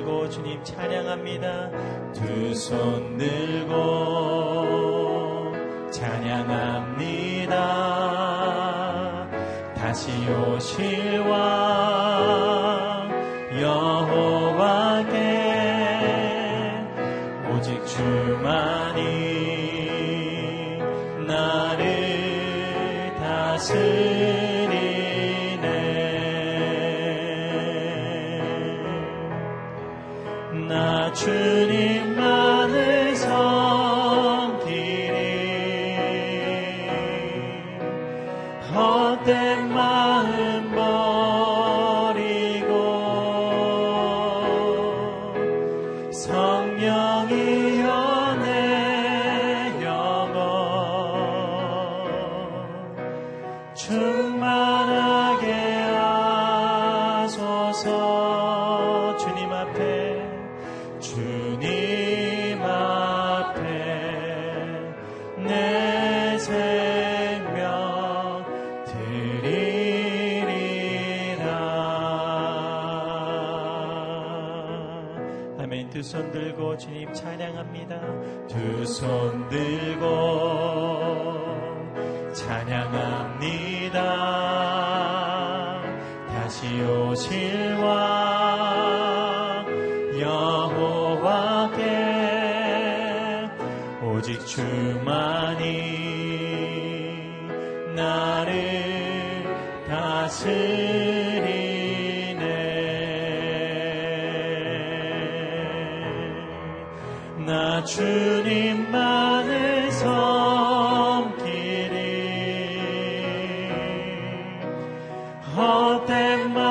들고 주님 찬양합니다. 두 손 들고 찬양합니다. 다시 오실 왕. 주님 앞에 주님 앞에 내 생명 드리리라. 아멘. 두 손 들고 주님 찬양합니다. 두 손 들고 예수만이 나를 다스리네. 주님만을 섬기리. 헛된 말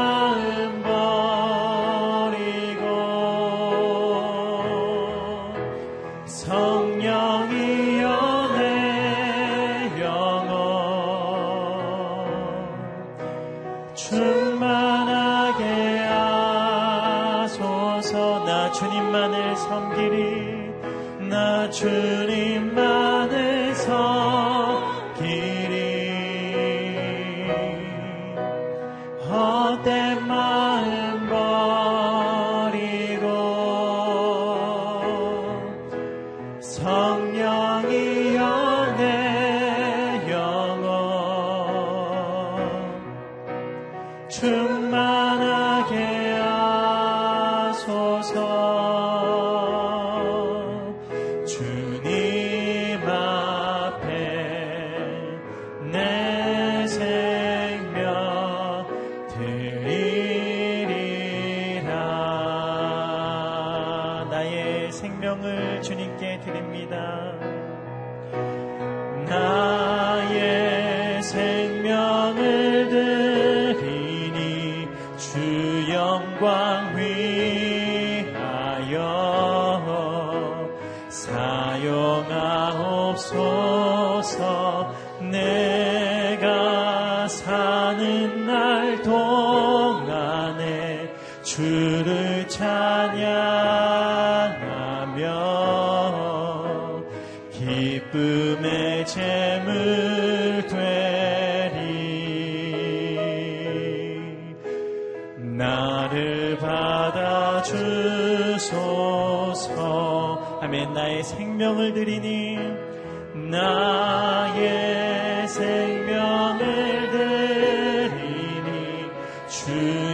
주님께 드립니다. 생명을 드리니 나의 생명을 드리니 주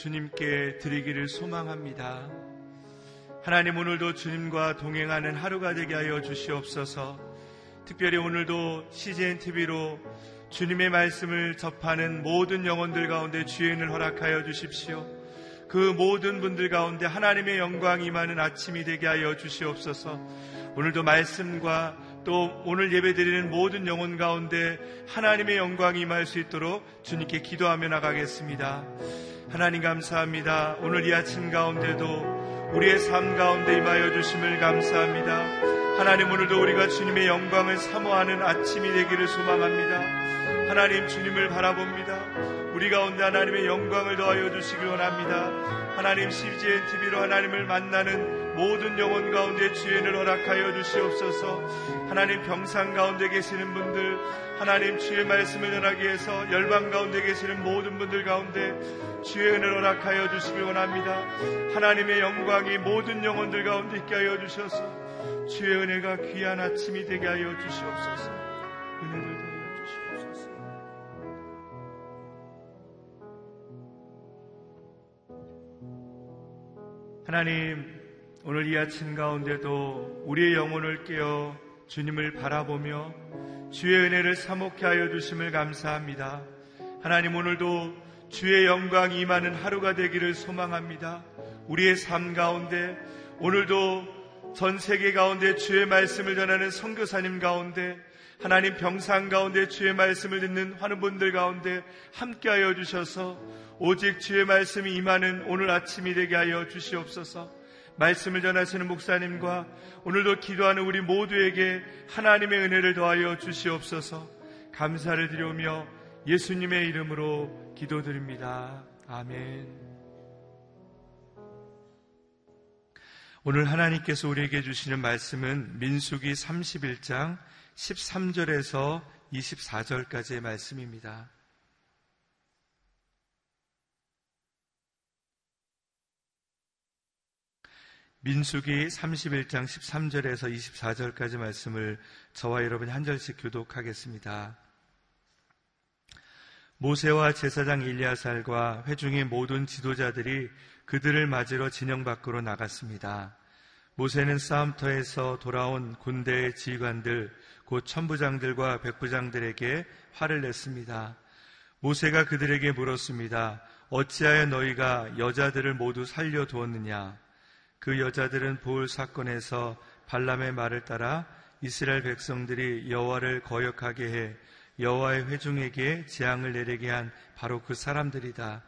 주님께 드리기를 소망합니다. 하나님 오늘도 주님과 동행하는 하루가 되게 하여 주시옵소서. 특별히 오늘도 CGN TV로 주님의 말씀을 접하는 모든 영혼들 가운데 주연을 허락하여 주십시오. 그 모든 분들 가운데 하나님의 영광이 임하는 아침이 되게 하여 주시옵소서. 오늘도 말씀과 또 오늘 예배드리는 모든 영혼 가운데 하나님의 영광이 임할 수 있도록 주님께 기도하며 나가겠습니다. 하나님 감사합니다. 오늘 이 아침 가운데도 우리의 삶 가운데 임하여 주심을 감사합니다. 하나님 오늘도 우리가 주님의 영광을 사모하는 아침이 되기를 소망합니다. 하나님 주님을 바라봅니다. 우리 가운데 하나님의 영광을 더하여 주시길 원합니다. 하나님 CGN TV로 하나님을 만나는 모든 영혼 가운데 주연을 허락하여 주시옵소서. 하나님 병상 가운데 계시는 분들 하나님 주의 말씀을 전하기 위해서 열방 가운데 계시는 모든 분들 가운데 주의 은혜를 허락하여 주시기 원합니다. 하나님의 영광이 모든 영혼들 가운데 있게 하여 주셔서 주의 은혜가 귀한 아침이 되게 하여 주시옵소서. 은혜를 더하여 주시옵소서. 하나님 오늘 이 아침 가운데도 우리의 영혼을 깨어 주님을 바라보며 주의 은혜를 사목해 하여 주심을 감사합니다. 하나님 오늘도 주의 영광이 임하는 하루가 되기를 소망합니다. 우리의 삶 가운데 오늘도 전 세계 가운데 주의 말씀을 전하는 선교사님 가운데 하나님 병상 가운데 주의 말씀을 듣는 환우분들 가운데 함께하여 주셔서 오직 주의 말씀이 임하는 오늘 아침이 되게 하여 주시옵소서. 말씀을 전하시는 목사님과 오늘도 기도하는 우리 모두에게 하나님의 은혜를 더하여 주시옵소서 감사를 드리며 예수님의 이름으로 기도드립니다. 아멘. 오늘 하나님께서 우리에게 주시는 말씀은 민수기 31장 13절에서 24절까지의 말씀입니다. 민수기 31장 13절에서 24절까지 말씀을 저와 여러분이 한 절씩 교독하겠습니다. 모세와 제사장 일리아살과 회중의 모든 지도자들이 그들을 맞으러 진영 밖으로 나갔습니다. 모세는 싸움터에서 돌아온 군대의 지휘관들, 곧 천부장들과 백부장들에게 화를 냈습니다. 모세가 그들에게 물었습니다. 어찌하여 너희가 여자들을 모두 살려두었느냐? 그 여자들은 보울 사건에서 발람의 말을 따라 이스라엘 백성들이 여호와를 거역하게 해 여호와의 회중에게 재앙을 내리게 한 바로 그 사람들이다.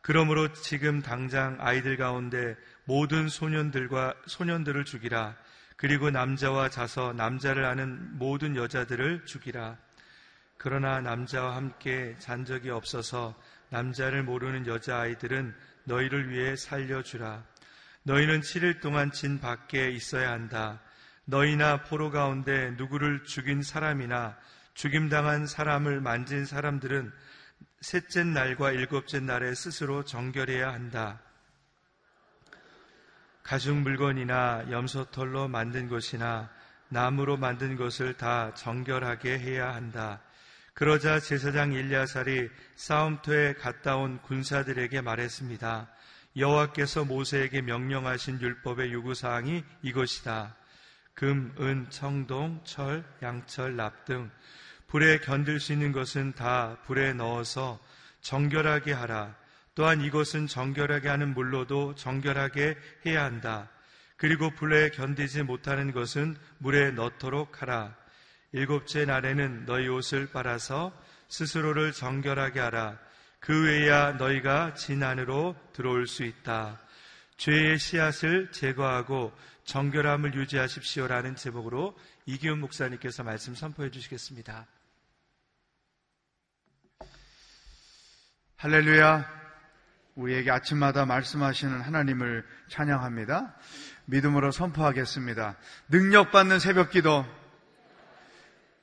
그러므로 지금 당장 아이들 가운데 모든 소년들과 소년들을 죽이라. 그리고 남자와 자서 남자를 아는 모든 여자들을 죽이라. 그러나 남자와 함께 잔 적이 없어서 남자를 모르는 여자아이들은 너희를 위해 살려주라. 너희는 7일 동안 진 밖에 있어야 한다. 너희나 포로 가운데 누구를 죽인 사람이나 죽임당한 사람을 만진 사람들은 셋째 날과 일곱째 날에 스스로 정결해야 한다. 가죽 물건이나 염소털로 만든 것이나 나무로 만든 것을 다 정결하게 해야 한다. 그러자 제사장 일리아살이 싸움터에 갔다 온 군사들에게 말했습니다. 여호와께서 모세에게 명령하신 율법의 요구 사항이 이것이다. 금, 은, 청동, 철, 양철, 납 등 불에 견딜 수 있는 것은 다 불에 넣어서 정결하게 하라. 또한 이것은 정결하게 하는 물로도 정결하게 해야 한다. 그리고 불에 견디지 못하는 것은 물에 넣도록 하라. 일곱째 날에는 너희 옷을 빨아서 스스로를 정결하게 하라. 그 외야 너희가 진 안으로 들어올 수 있다. 죄의 씨앗을 제거하고 정결함을 유지하십시오라는 제목으로 이기훈 목사님께서 말씀 선포해 주시겠습니다. 할렐루야. 우리에게 아침마다 말씀하시는 하나님을 찬양합니다. 믿음으로 선포하겠습니다. 능력받는 새벽 기도,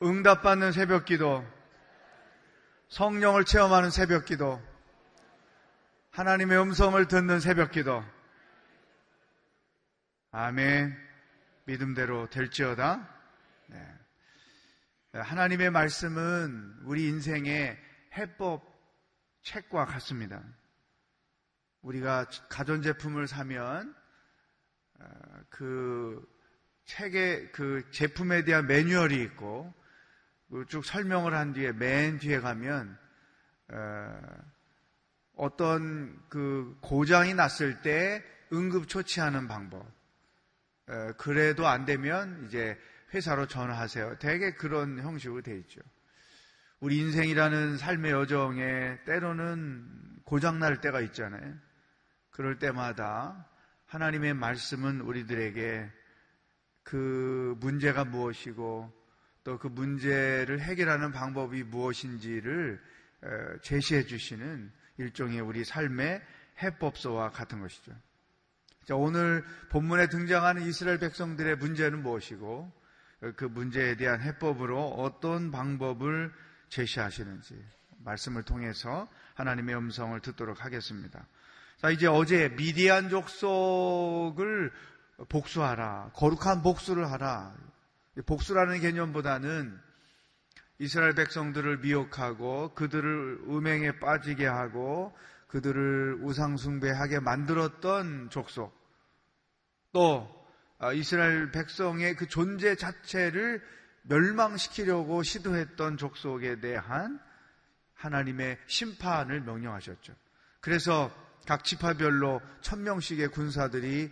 응답받는 새벽 기도, 성령을 체험하는 새벽 기도, 하나님의 음성을 듣는 새벽 기도. 아멘. 믿음대로 될지어다. 네. 하나님의 말씀은 우리 인생의 해법 책과 같습니다. 우리가 가전제품을 사면 어, 그 책에 그 제품에 대한 매뉴얼이 있고 그 쭉 설명을 한 뒤에 맨 뒤에 가면 어떤 그 고장이 났을 때 응급 처치하는 방법. 그래도 안 되면 이제 회사로 전화하세요. 대개 그런 형식으로 돼 있죠. 우리 인생이라는 삶의 여정에 때로는 고장 날 때가 있잖아요. 그럴 때마다 하나님의 말씀은 우리들에게 그 문제가 무엇이고 또 그 문제를 해결하는 방법이 무엇인지를 제시해 주시는 일종의 우리 삶의 해법서와 같은 것이죠. 자, 오늘 본문에 등장하는 이스라엘 백성들의 문제는 무엇이고 그 문제에 대한 해법으로 어떤 방법을 제시하시는지 말씀을 통해서 하나님의 음성을 듣도록 하겠습니다. 자, 이제 어제 미디안 족속을 복수하라. 거룩한 복수를 하라. 복수라는 개념보다는 이스라엘 백성들을 미혹하고 그들을 음행에 빠지게 하고 그들을 우상숭배하게 만들었던 족속 또 아, 이스라엘 백성의 그 존재 자체를 멸망시키려고 시도했던 족속에 대한 하나님의 심판을 명령하셨죠. 그래서 각 지파별로 천명씩의 군사들이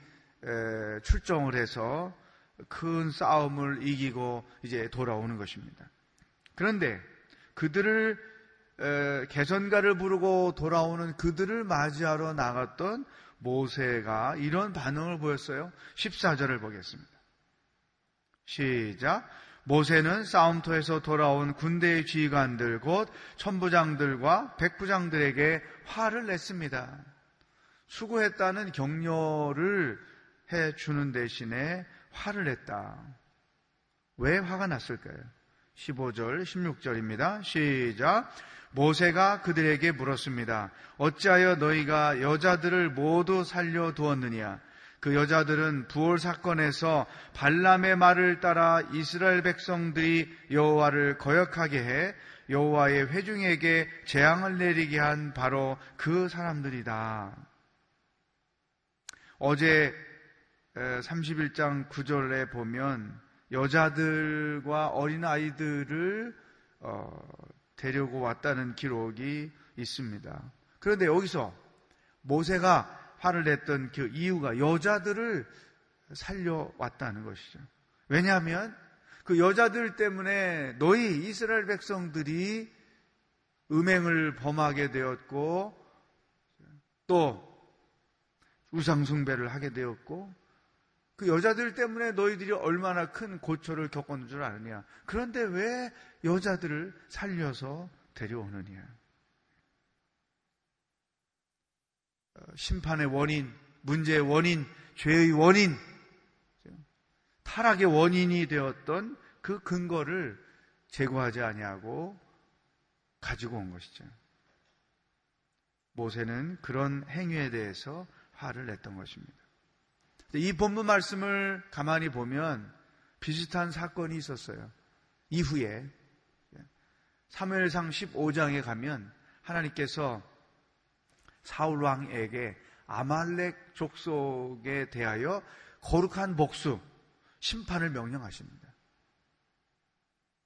출정을 해서 큰 싸움을 이기고 이제 돌아오는 것입니다. 그런데 그들을 개선가를 부르고 돌아오는 그들을 맞이하러 나갔던 모세가 이런 반응을 보였어요. 14절을 보겠습니다. 시작. 모세는 싸움터에서 돌아온 군대의 지휘관들 곧 천부장들과 백부장들에게 화를 냈습니다. 수고했다는 격려를 해 주는 대신에 화를 냈다. 왜 화가 났을까요? 15절, 16절입니다. 시작. 모세가 그들에게 물었습니다. 어찌하여 너희가 여자들을 모두 살려두었느냐? 그 여자들은 부월 사건에서 발람의 말을 따라 이스라엘 백성들이 여호와를 거역하게 해 여호와의 회중에게 재앙을 내리게 한 바로 그 사람들이다. 어제 31장 9절에 보면 여자들과 어린 아이들을 어, 데려고 왔다는 기록이 있습니다. 그런데 여기서 모세가 화를 냈던 그 이유가 여자들을 살려왔다는 것이죠. 왜냐하면 그 여자들 때문에 너희 이스라엘 백성들이 음행을 범하게 되었고 또 우상숭배를 하게 되었고 그 여자들 때문에 너희들이 얼마나 큰 고초를 겪었는 줄 아느냐. 그런데 왜 여자들을 살려서 데려오느냐. 어, 심판의 원인, 문제의 원인, 죄의 원인, 타락의 원인이 되었던 그 근거를 제거하지 아니하고 가지고 온 것이죠. 모세는 그런 행위에 대해서 화를 냈던 것입니다. 이 본문 말씀을 가만히 보면 비슷한 사건이 있었어요. 이후에 사무엘상 15장에 가면 하나님께서 사울 왕에게 아말렉 족속에 대하여 거룩한 복수, 심판을 명령하십니다.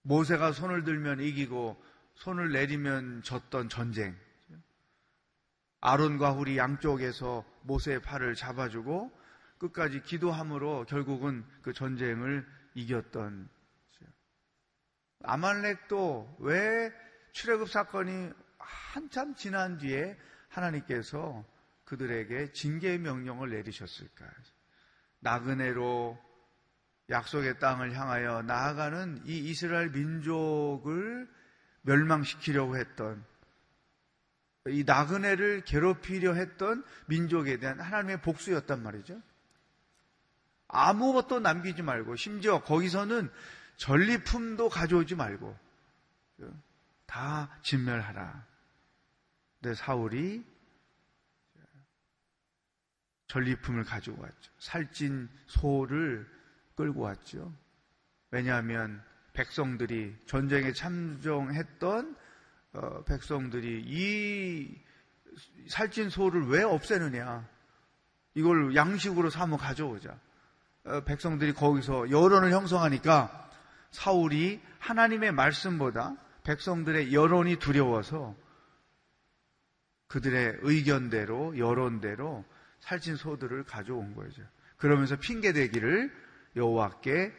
모세가 손을 들면 이기고 손을 내리면 졌던 전쟁. 아론과 후리 양쪽에서 모세의 팔을 잡아주고 끝까지 기도함으로 결국은 그 전쟁을 이겼던 아말렉도 왜 출애굽 사건이 한참 지난 뒤에 하나님께서 그들에게 징계의 명령을 내리셨을까? 나그네로 약속의 땅을 향하여 나아가는 이 이스라엘 민족을 멸망시키려고 했던 이 나그네를 괴롭히려 했던 민족에 대한 하나님의 복수였단 말이죠. 아무것도 남기지 말고 심지어 거기서는 전리품도 가져오지 말고 다 진멸하라. 근데 사울이 전리품을 가지고 왔죠. 살찐 소를 끌고 왔죠. 왜냐하면 백성들이 전쟁에 참정했던 어, 백성들이 이 살찐 소를 왜 없애느냐? 이걸 양식으로 삼아 가져오자. 어, 백성들이 거기서 여론을 형성하니까 사울이 하나님의 말씀보다 백성들의 여론이 두려워서 그들의 의견대로 여론대로 살찐 소들을 가져온 거죠. 그러면서 핑계 대기를 여호와께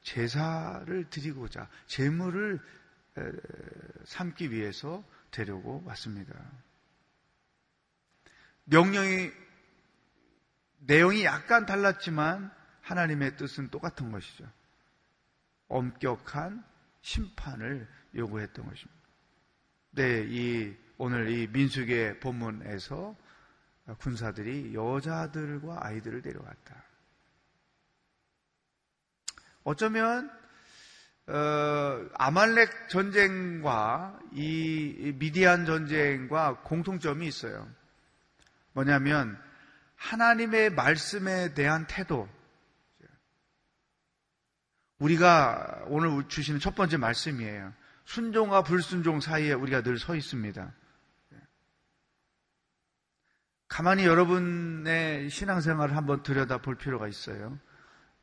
제사를 드리고자 제물을 삼기 위해서 데려고 왔습니다. 명령이 내용이 약간 달랐지만 하나님의 뜻은 똑같은 것이죠. 엄격한 심판을 요구했던 것입니다. 네, 이 오늘 이 민숙의 본문에서 군사들이 여자들과 아이들을 데려왔다. 어쩌면 어, 아말렉 전쟁과 이 미디안 전쟁과 공통점이 있어요. 뭐냐면 하나님의 말씀에 대한 태도. 우리가 오늘 주시는 첫 번째 말씀이에요. 순종과 불순종 사이에 우리가 늘 서 있습니다. 가만히 여러분의 신앙생활을 한번 들여다 볼 필요가 있어요.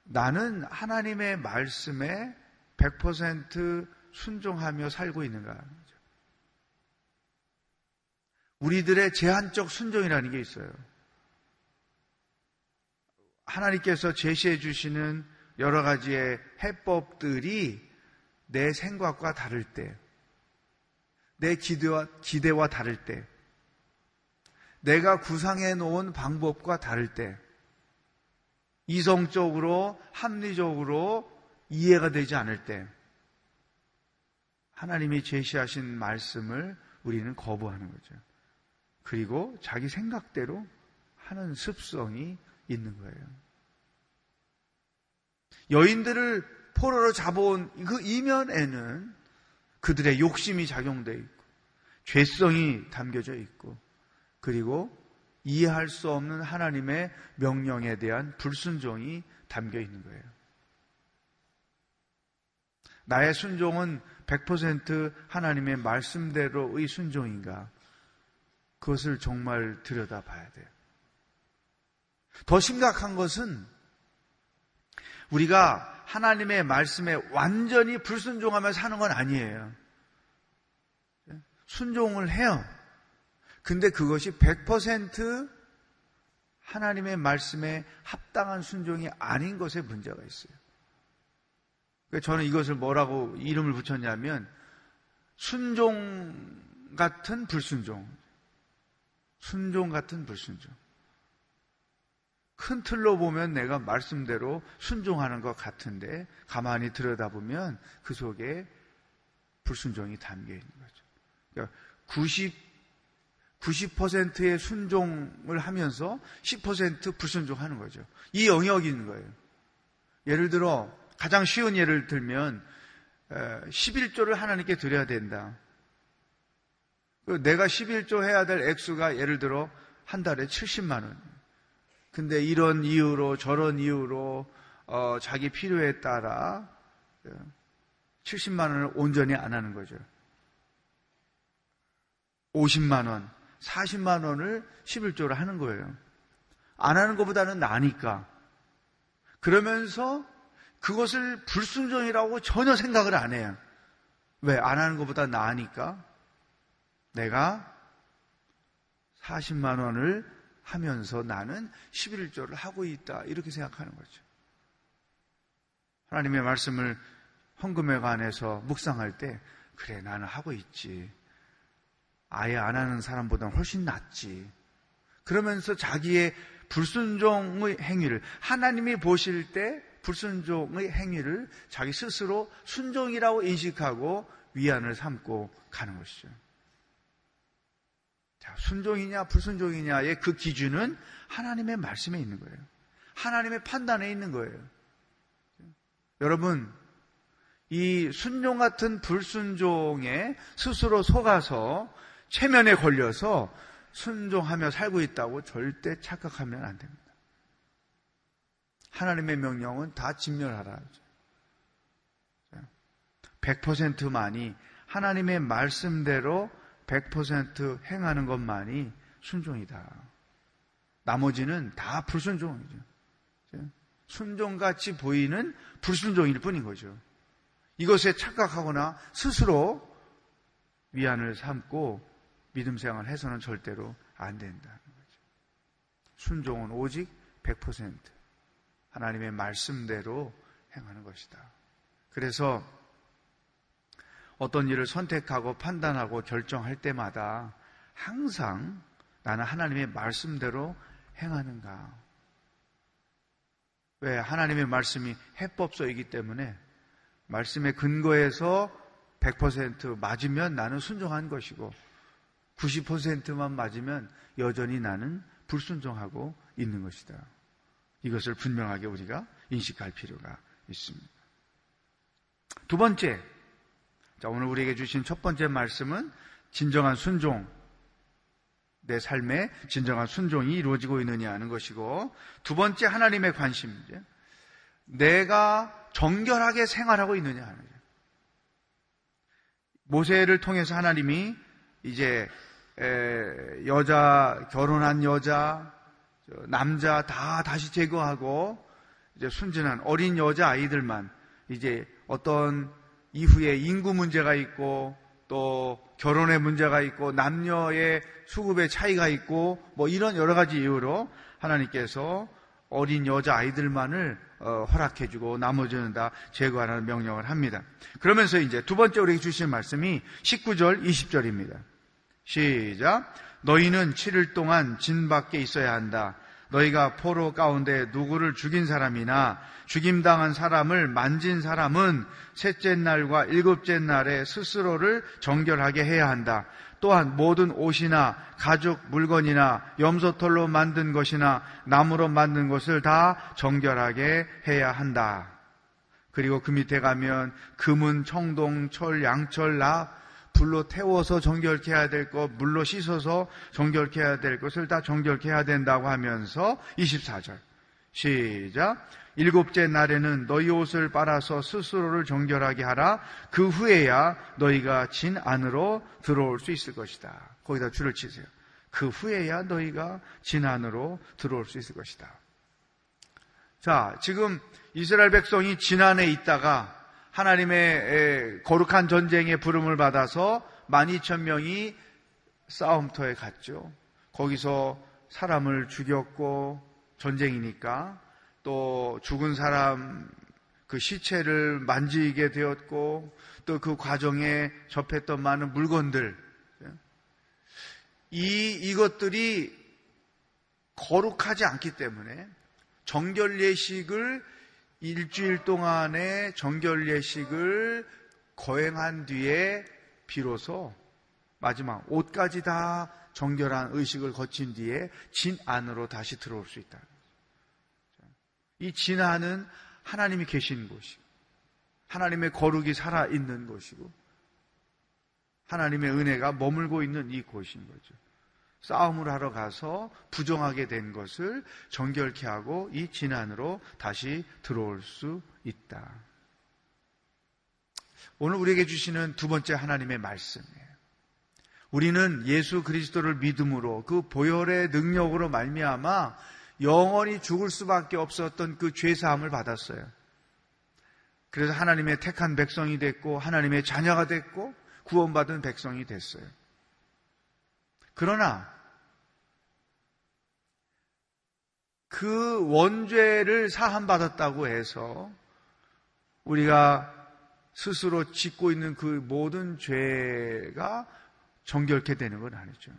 나는 하나님의 말씀에 100% 순종하며 살고 있는가? 우리들의 제한적 순종이라는 게 있어요. 하나님께서 제시해 주시는 여러 가지의 해법들이 내 생각과 다를 때, 내 기대와, 기대와 다를 때, 내가 구상해 놓은 방법과 다를 때, 이성적으로, 합리적으로 이해가 되지 않을 때, 하나님이 제시하신 말씀을 우리는 거부하는 거죠. 그리고 자기 생각대로 하는 습성이 있는 거예요. 여인들을 포로로 잡아온 그 이면에는 그들의 욕심이 작용되어 있고, 죄성이 담겨져 있고, 그리고 이해할 수 없는 하나님의 명령에 대한 불순종이 담겨 있는 거예요. 나의 순종은 100% 하나님의 말씀대로의 순종인가? 그것을 정말 들여다 봐야 돼요. 더 심각한 것은 우리가 하나님의 말씀에 완전히 불순종하며 사는 건 아니에요. 순종을 해요. 근데 그것이 100% 하나님의 말씀에 합당한 순종이 아닌 것에 문제가 있어요. 저는 이것을 뭐라고 이름을 붙였냐면 순종 같은 불순종. 순종 같은 불순종. 큰 틀로 보면 내가 말씀대로 순종하는 것 같은데 가만히 들여다보면 그 속에 불순종이 담겨 있는 거죠. 그러니까 90, 90%의 순종을 하면서 10% 불순종하는 거죠. 이 있는 거예요. 예를 들어 가장 쉬운 예를 들면 11조를 하나님께 드려야 된다. 그 내가 11조 해야 될 액수가 예를 들어 한 달에 70만 원. 근데 이런 이유로 저런 이유로 어, 자기 필요에 따라 70만 원을 온전히 안 하는 거죠. 50만 원, 40만 원을 11조를 하는 거예요. 안 하는 것보다는 나니까. 그러면서 그것을 불순종이라고 전혀 생각을 안 해요. 왜? 안 하는 것보다 나으니까 내가 40만 원을 하면서 나는 11조를 하고 있다. 이렇게 생각하는 거죠. 하나님의 말씀을 헌금에 관해서 묵상할 때, 그래, 나는 하고 있지. 아예 안 하는 사람보다는 훨씬 낫지. 그러면서 자기의 불순종의 행위를, 하나님이 보실 때 불순종의 행위를 자기 스스로 순종이라고 인식하고 위안을 삼고 가는 것이죠. 자, 순종이냐 불순종이냐의 그 기준은 하나님의 말씀에 있는 거예요. 하나님의 판단에 있는 거예요. 여러분, 이 순종 같은 불순종에 스스로 속아서 체면에 걸려서 순종하며 살고 있다고 절대 착각하면 안 됩니다. 하나님의 명령은 다 진멸하라. 100%만이 하나님의 말씀대로 100% 행하는 것만이 순종이다. 나머지는 다 불순종이죠. 순종같이 보이는 불순종일 뿐인 거죠. 이것에 착각하거나 스스로 위안을 삼고 믿음 생활을 해서는 절대로 안 된다는 거죠. 순종은 오직 100% 하나님의 말씀대로 행하는 것이다. 그래서 어떤 일을 선택하고 판단하고 결정할 때마다 항상 나는 하나님의 말씀대로 행하는가. 왜? 하나님의 말씀이 해법서이기 때문에 말씀의 근거에서 100% 맞으면 나는 순종한 것이고 90%만 맞으면 여전히 나는 불순종하고 있는 것이다. 이것을 분명하게 우리가 인식할 필요가 있습니다. 두 번째, 자, 오늘 우리에게 주신 첫 번째 말씀은 진정한 순종, 내 삶에 진정한 순종이 이루어지고 있느냐 하는 것이고, 두 번째 하나님의 관심, 내가 정결하게 생활하고 있느냐 하는 거죠. 모세를 통해서 하나님이 이제 여자 결혼한 여자 남자 다 다시 제거하고 이제 순진한 어린 여자 아이들만 이제 어떤 이후에 인구 문제가 있고 또 결혼의 문제가 있고 남녀의 수급의 차이가 있고 뭐 이런 여러 가지 이유로 하나님께서 어린 여자 아이들만을 어, 허락해주고 나머지는 다 제거하라는 명령을 합니다. 그러면서 이제 두 번째 우리에게 주신 말씀이 19절, 20절입니다. 시작. 너희는 7일 동안 진 밖에 있어야 한다. 너희가 포로 가운데 누구를 죽인 사람이나 죽임당한 사람을 만진 사람은 셋째 날과 일곱째 날에 스스로를 정결하게 해야 한다. 또한 모든 옷이나 가죽 물건이나 염소털로 만든 것이나 나무로 만든 것을 다 정결하게 해야 한다. 그리고 그 밑에 가면 금은 청동, 철, 양철, 납, 불로 태워서 정결케 해야 될 것, 물로 씻어서 정결케 해야 될 것을 다 정결케 해야 된다고 하면서 24절. 시작. 일곱째 날에는 너희 옷을 빨아서 스스로를 정결하게 하라. 그 후에야 너희가 진 안으로 들어올 수 있을 것이다. 거기다 줄을 치세요. 그 후에야 너희가 진 안으로 들어올 수 있을 것이다. 자, 지금 이스라엘 백성이 진 안에 있다가 하나님의 거룩한 전쟁에 부름을 받아서 12,000명이 싸움터에 갔죠. 거기서 사람을 죽였고 전쟁이니까 또 죽은 사람 그 시체를 만지게 되었고 또 그 과정에 접했던 많은 물건들 이 이것들이 거룩하지 않기 때문에 정결 예식을 일주일 동안의 정결 예식을 거행한 뒤에 비로소 마지막 옷까지 다 정결한 의식을 거친 뒤에 진 안으로 다시 들어올 수 있다. 이 진 안은 하나님이 계신 곳이고 하나님의 거룩이 살아 있는 곳이고 하나님의 은혜가 머물고 있는 이 곳인 거죠. 싸움을 하러 가서 부정하게 된 것을 정결케 하고 이 진안으로 다시 들어올 수 있다. 오늘 우리에게 주시는 두 번째 하나님의 말씀이에요. 우리는 예수 그리스도를 믿음으로 그 보혈의 능력으로 말미암아 영원히 죽을 수밖에 없었던 그 죄 사함을 받았어요. 그래서 하나님의 택한 백성이 됐고 하나님의 자녀가 됐고 구원받은 백성이 됐어요. 그러나 그 원죄를 사함받았다고 해서 우리가 스스로 짓고 있는 그 모든 죄가 정결케 되는 건 아니죠.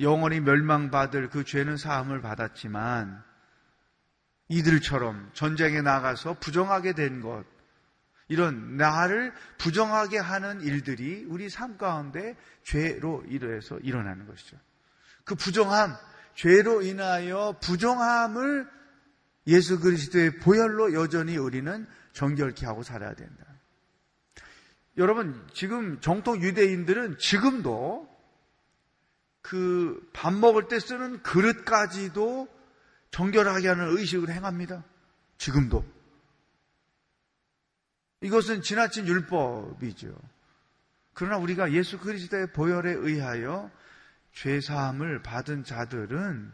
영원히 멸망받을 그 죄는 사함을 받았지만 이들처럼 전쟁에 나가서 부정하게 된 것, 이런 나를 부정하게 하는 일들이 우리 삶 가운데 죄로 인해서 일어나는 것이죠. 그 부정함, 죄로 인하여 부정함을 예수 그리스도의 보혈로 여전히 우리는 정결케 하고 살아야 된다. 여러분, 지금 정통 유대인들은 지금도 그 밥 먹을 때 쓰는 그릇까지도 정결하게 하는 의식을 행합니다. 지금도. 이것은 지나친 율법이죠. 그러나 우리가 예수 그리스도의 보혈에 의하여 죄 사함을 받은 자들은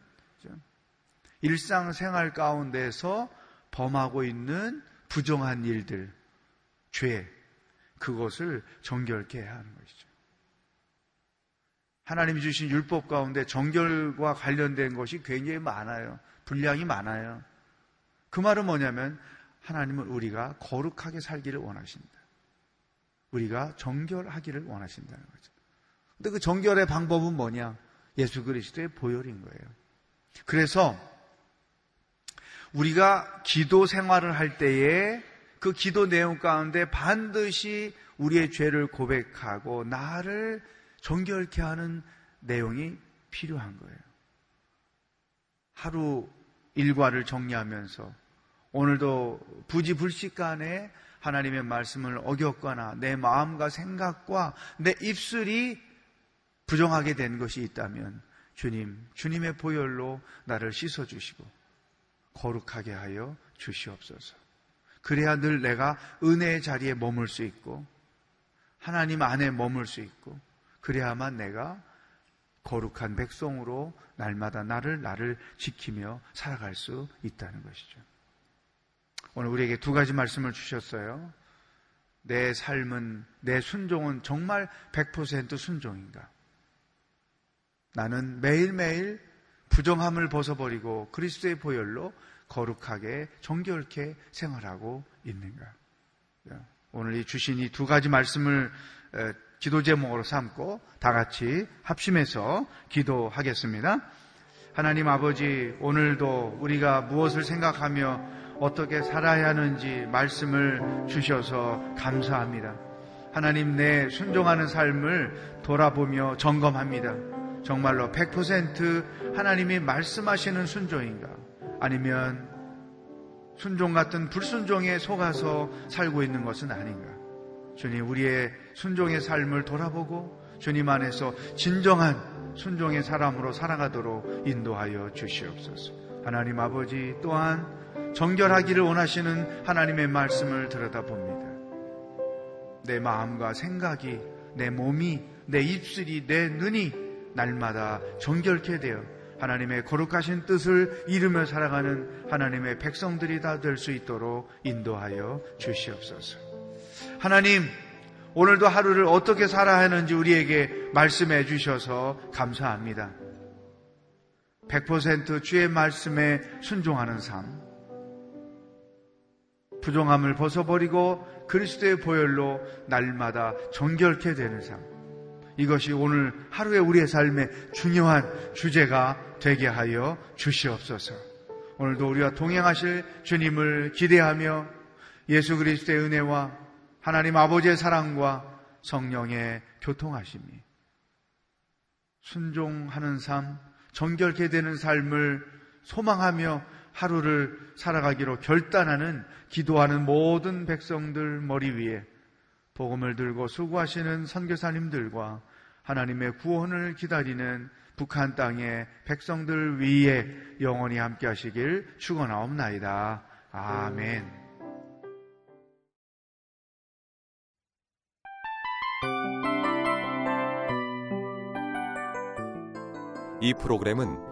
일상생활 가운데서 범하고 있는 부정한 일들, 죄, 그것을 정결케 해야 하는 것이죠. 하나님이 주신 율법 가운데 정결과 관련된 것이 굉장히 많아요. 분량이 많아요. 그 말은 뭐냐면 하나님은 우리가 거룩하게 살기를 원하신다. 우리가 정결하기를 원하신다는 거죠. 근데 그 정결의 방법은 뭐냐? 예수 그리스도의 보혈인 거예요. 그래서 우리가 기도 생활을 할 때에 그 기도 내용 가운데 반드시 우리의 죄를 고백하고 나를 정결케 하는 내용이 필요한 거예요. 하루 일과를 정리하면서 오늘도 부지불식 간에 하나님의 말씀을 어겼거나 내 마음과 생각과 내 입술이 부정하게 된 것이 있다면 주님, 주님의 보혈로 나를 씻어 주시고 거룩하게 하여 주시옵소서. 그래야 늘 내가 은혜의 자리에 머물 수 있고 하나님 안에 머물 수 있고 그래야만 내가 거룩한 백성으로 날마다 나를 나를 지키며 살아갈 수 있다는 것이죠. 오늘 우리에게 두 가지 말씀을 주셨어요. 내 삶은, 내 순종은 정말 100% 순종인가? 나는 매일매일 부정함을 벗어버리고 그리스도의 보혈로 거룩하게 정결케 생활하고 있는가? 오늘 이 주신 이 두 가지 말씀을 기도 제목으로 삼고 다 같이 합심해서 기도하겠습니다. 하나님 아버지, 오늘도 우리가 무엇을 생각하며 어떻게 살아야 하는지 말씀을 주셔서 감사합니다. 하나님 내 순종하는 삶을 돌아보며 점검합니다. 정말로 100% 하나님이 말씀하시는 순종인가? 아니면 순종 같은 불순종에 속아서 살고 있는 것은 아닌가? 주님, 우리의 순종의 삶을 돌아보고 주님 안에서 진정한 순종의 사람으로 살아가도록 인도하여 주시옵소서. 하나님 아버지 또한 정결하기를 원하시는 하나님의 말씀을 들여다봅니다. 내 마음과 생각이, 내 몸이, 내 입술이, 내 눈이 날마다 정결케 되어 하나님의 거룩하신 뜻을 이루며 살아가는 하나님의 백성들이 다 될 수 있도록 인도하여 주시옵소서. 하나님, 오늘도 하루를 어떻게 살아야 하는지 우리에게 말씀해 주셔서 감사합니다. 100% 주의 말씀에 순종하는 삶, 부정함을 벗어버리고 그리스도의 보혈로 날마다 정결케 되는 삶. 이것이 오늘 하루의 우리의 삶의 중요한 주제가 되게 하여 주시옵소서. 오늘도 우리와 동행하실 주님을 기대하며 예수 그리스도의 은혜와 하나님 아버지의 사랑과 성령의 교통하심이 순종하는 삶, 정결케 되는 삶을 소망하며 하루를 살아가기로 결단하는 기도하는 모든 백성들 머리 위에 복음을 들고 수고하시는 선교사님들과 하나님의 구원을 기다리는 북한 땅의 백성들 위에 영원히 함께 하시길 축원하옵나이다. 아멘. 이 프로그램은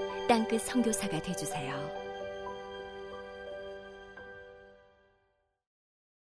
땅끝 성교사가 되주세요.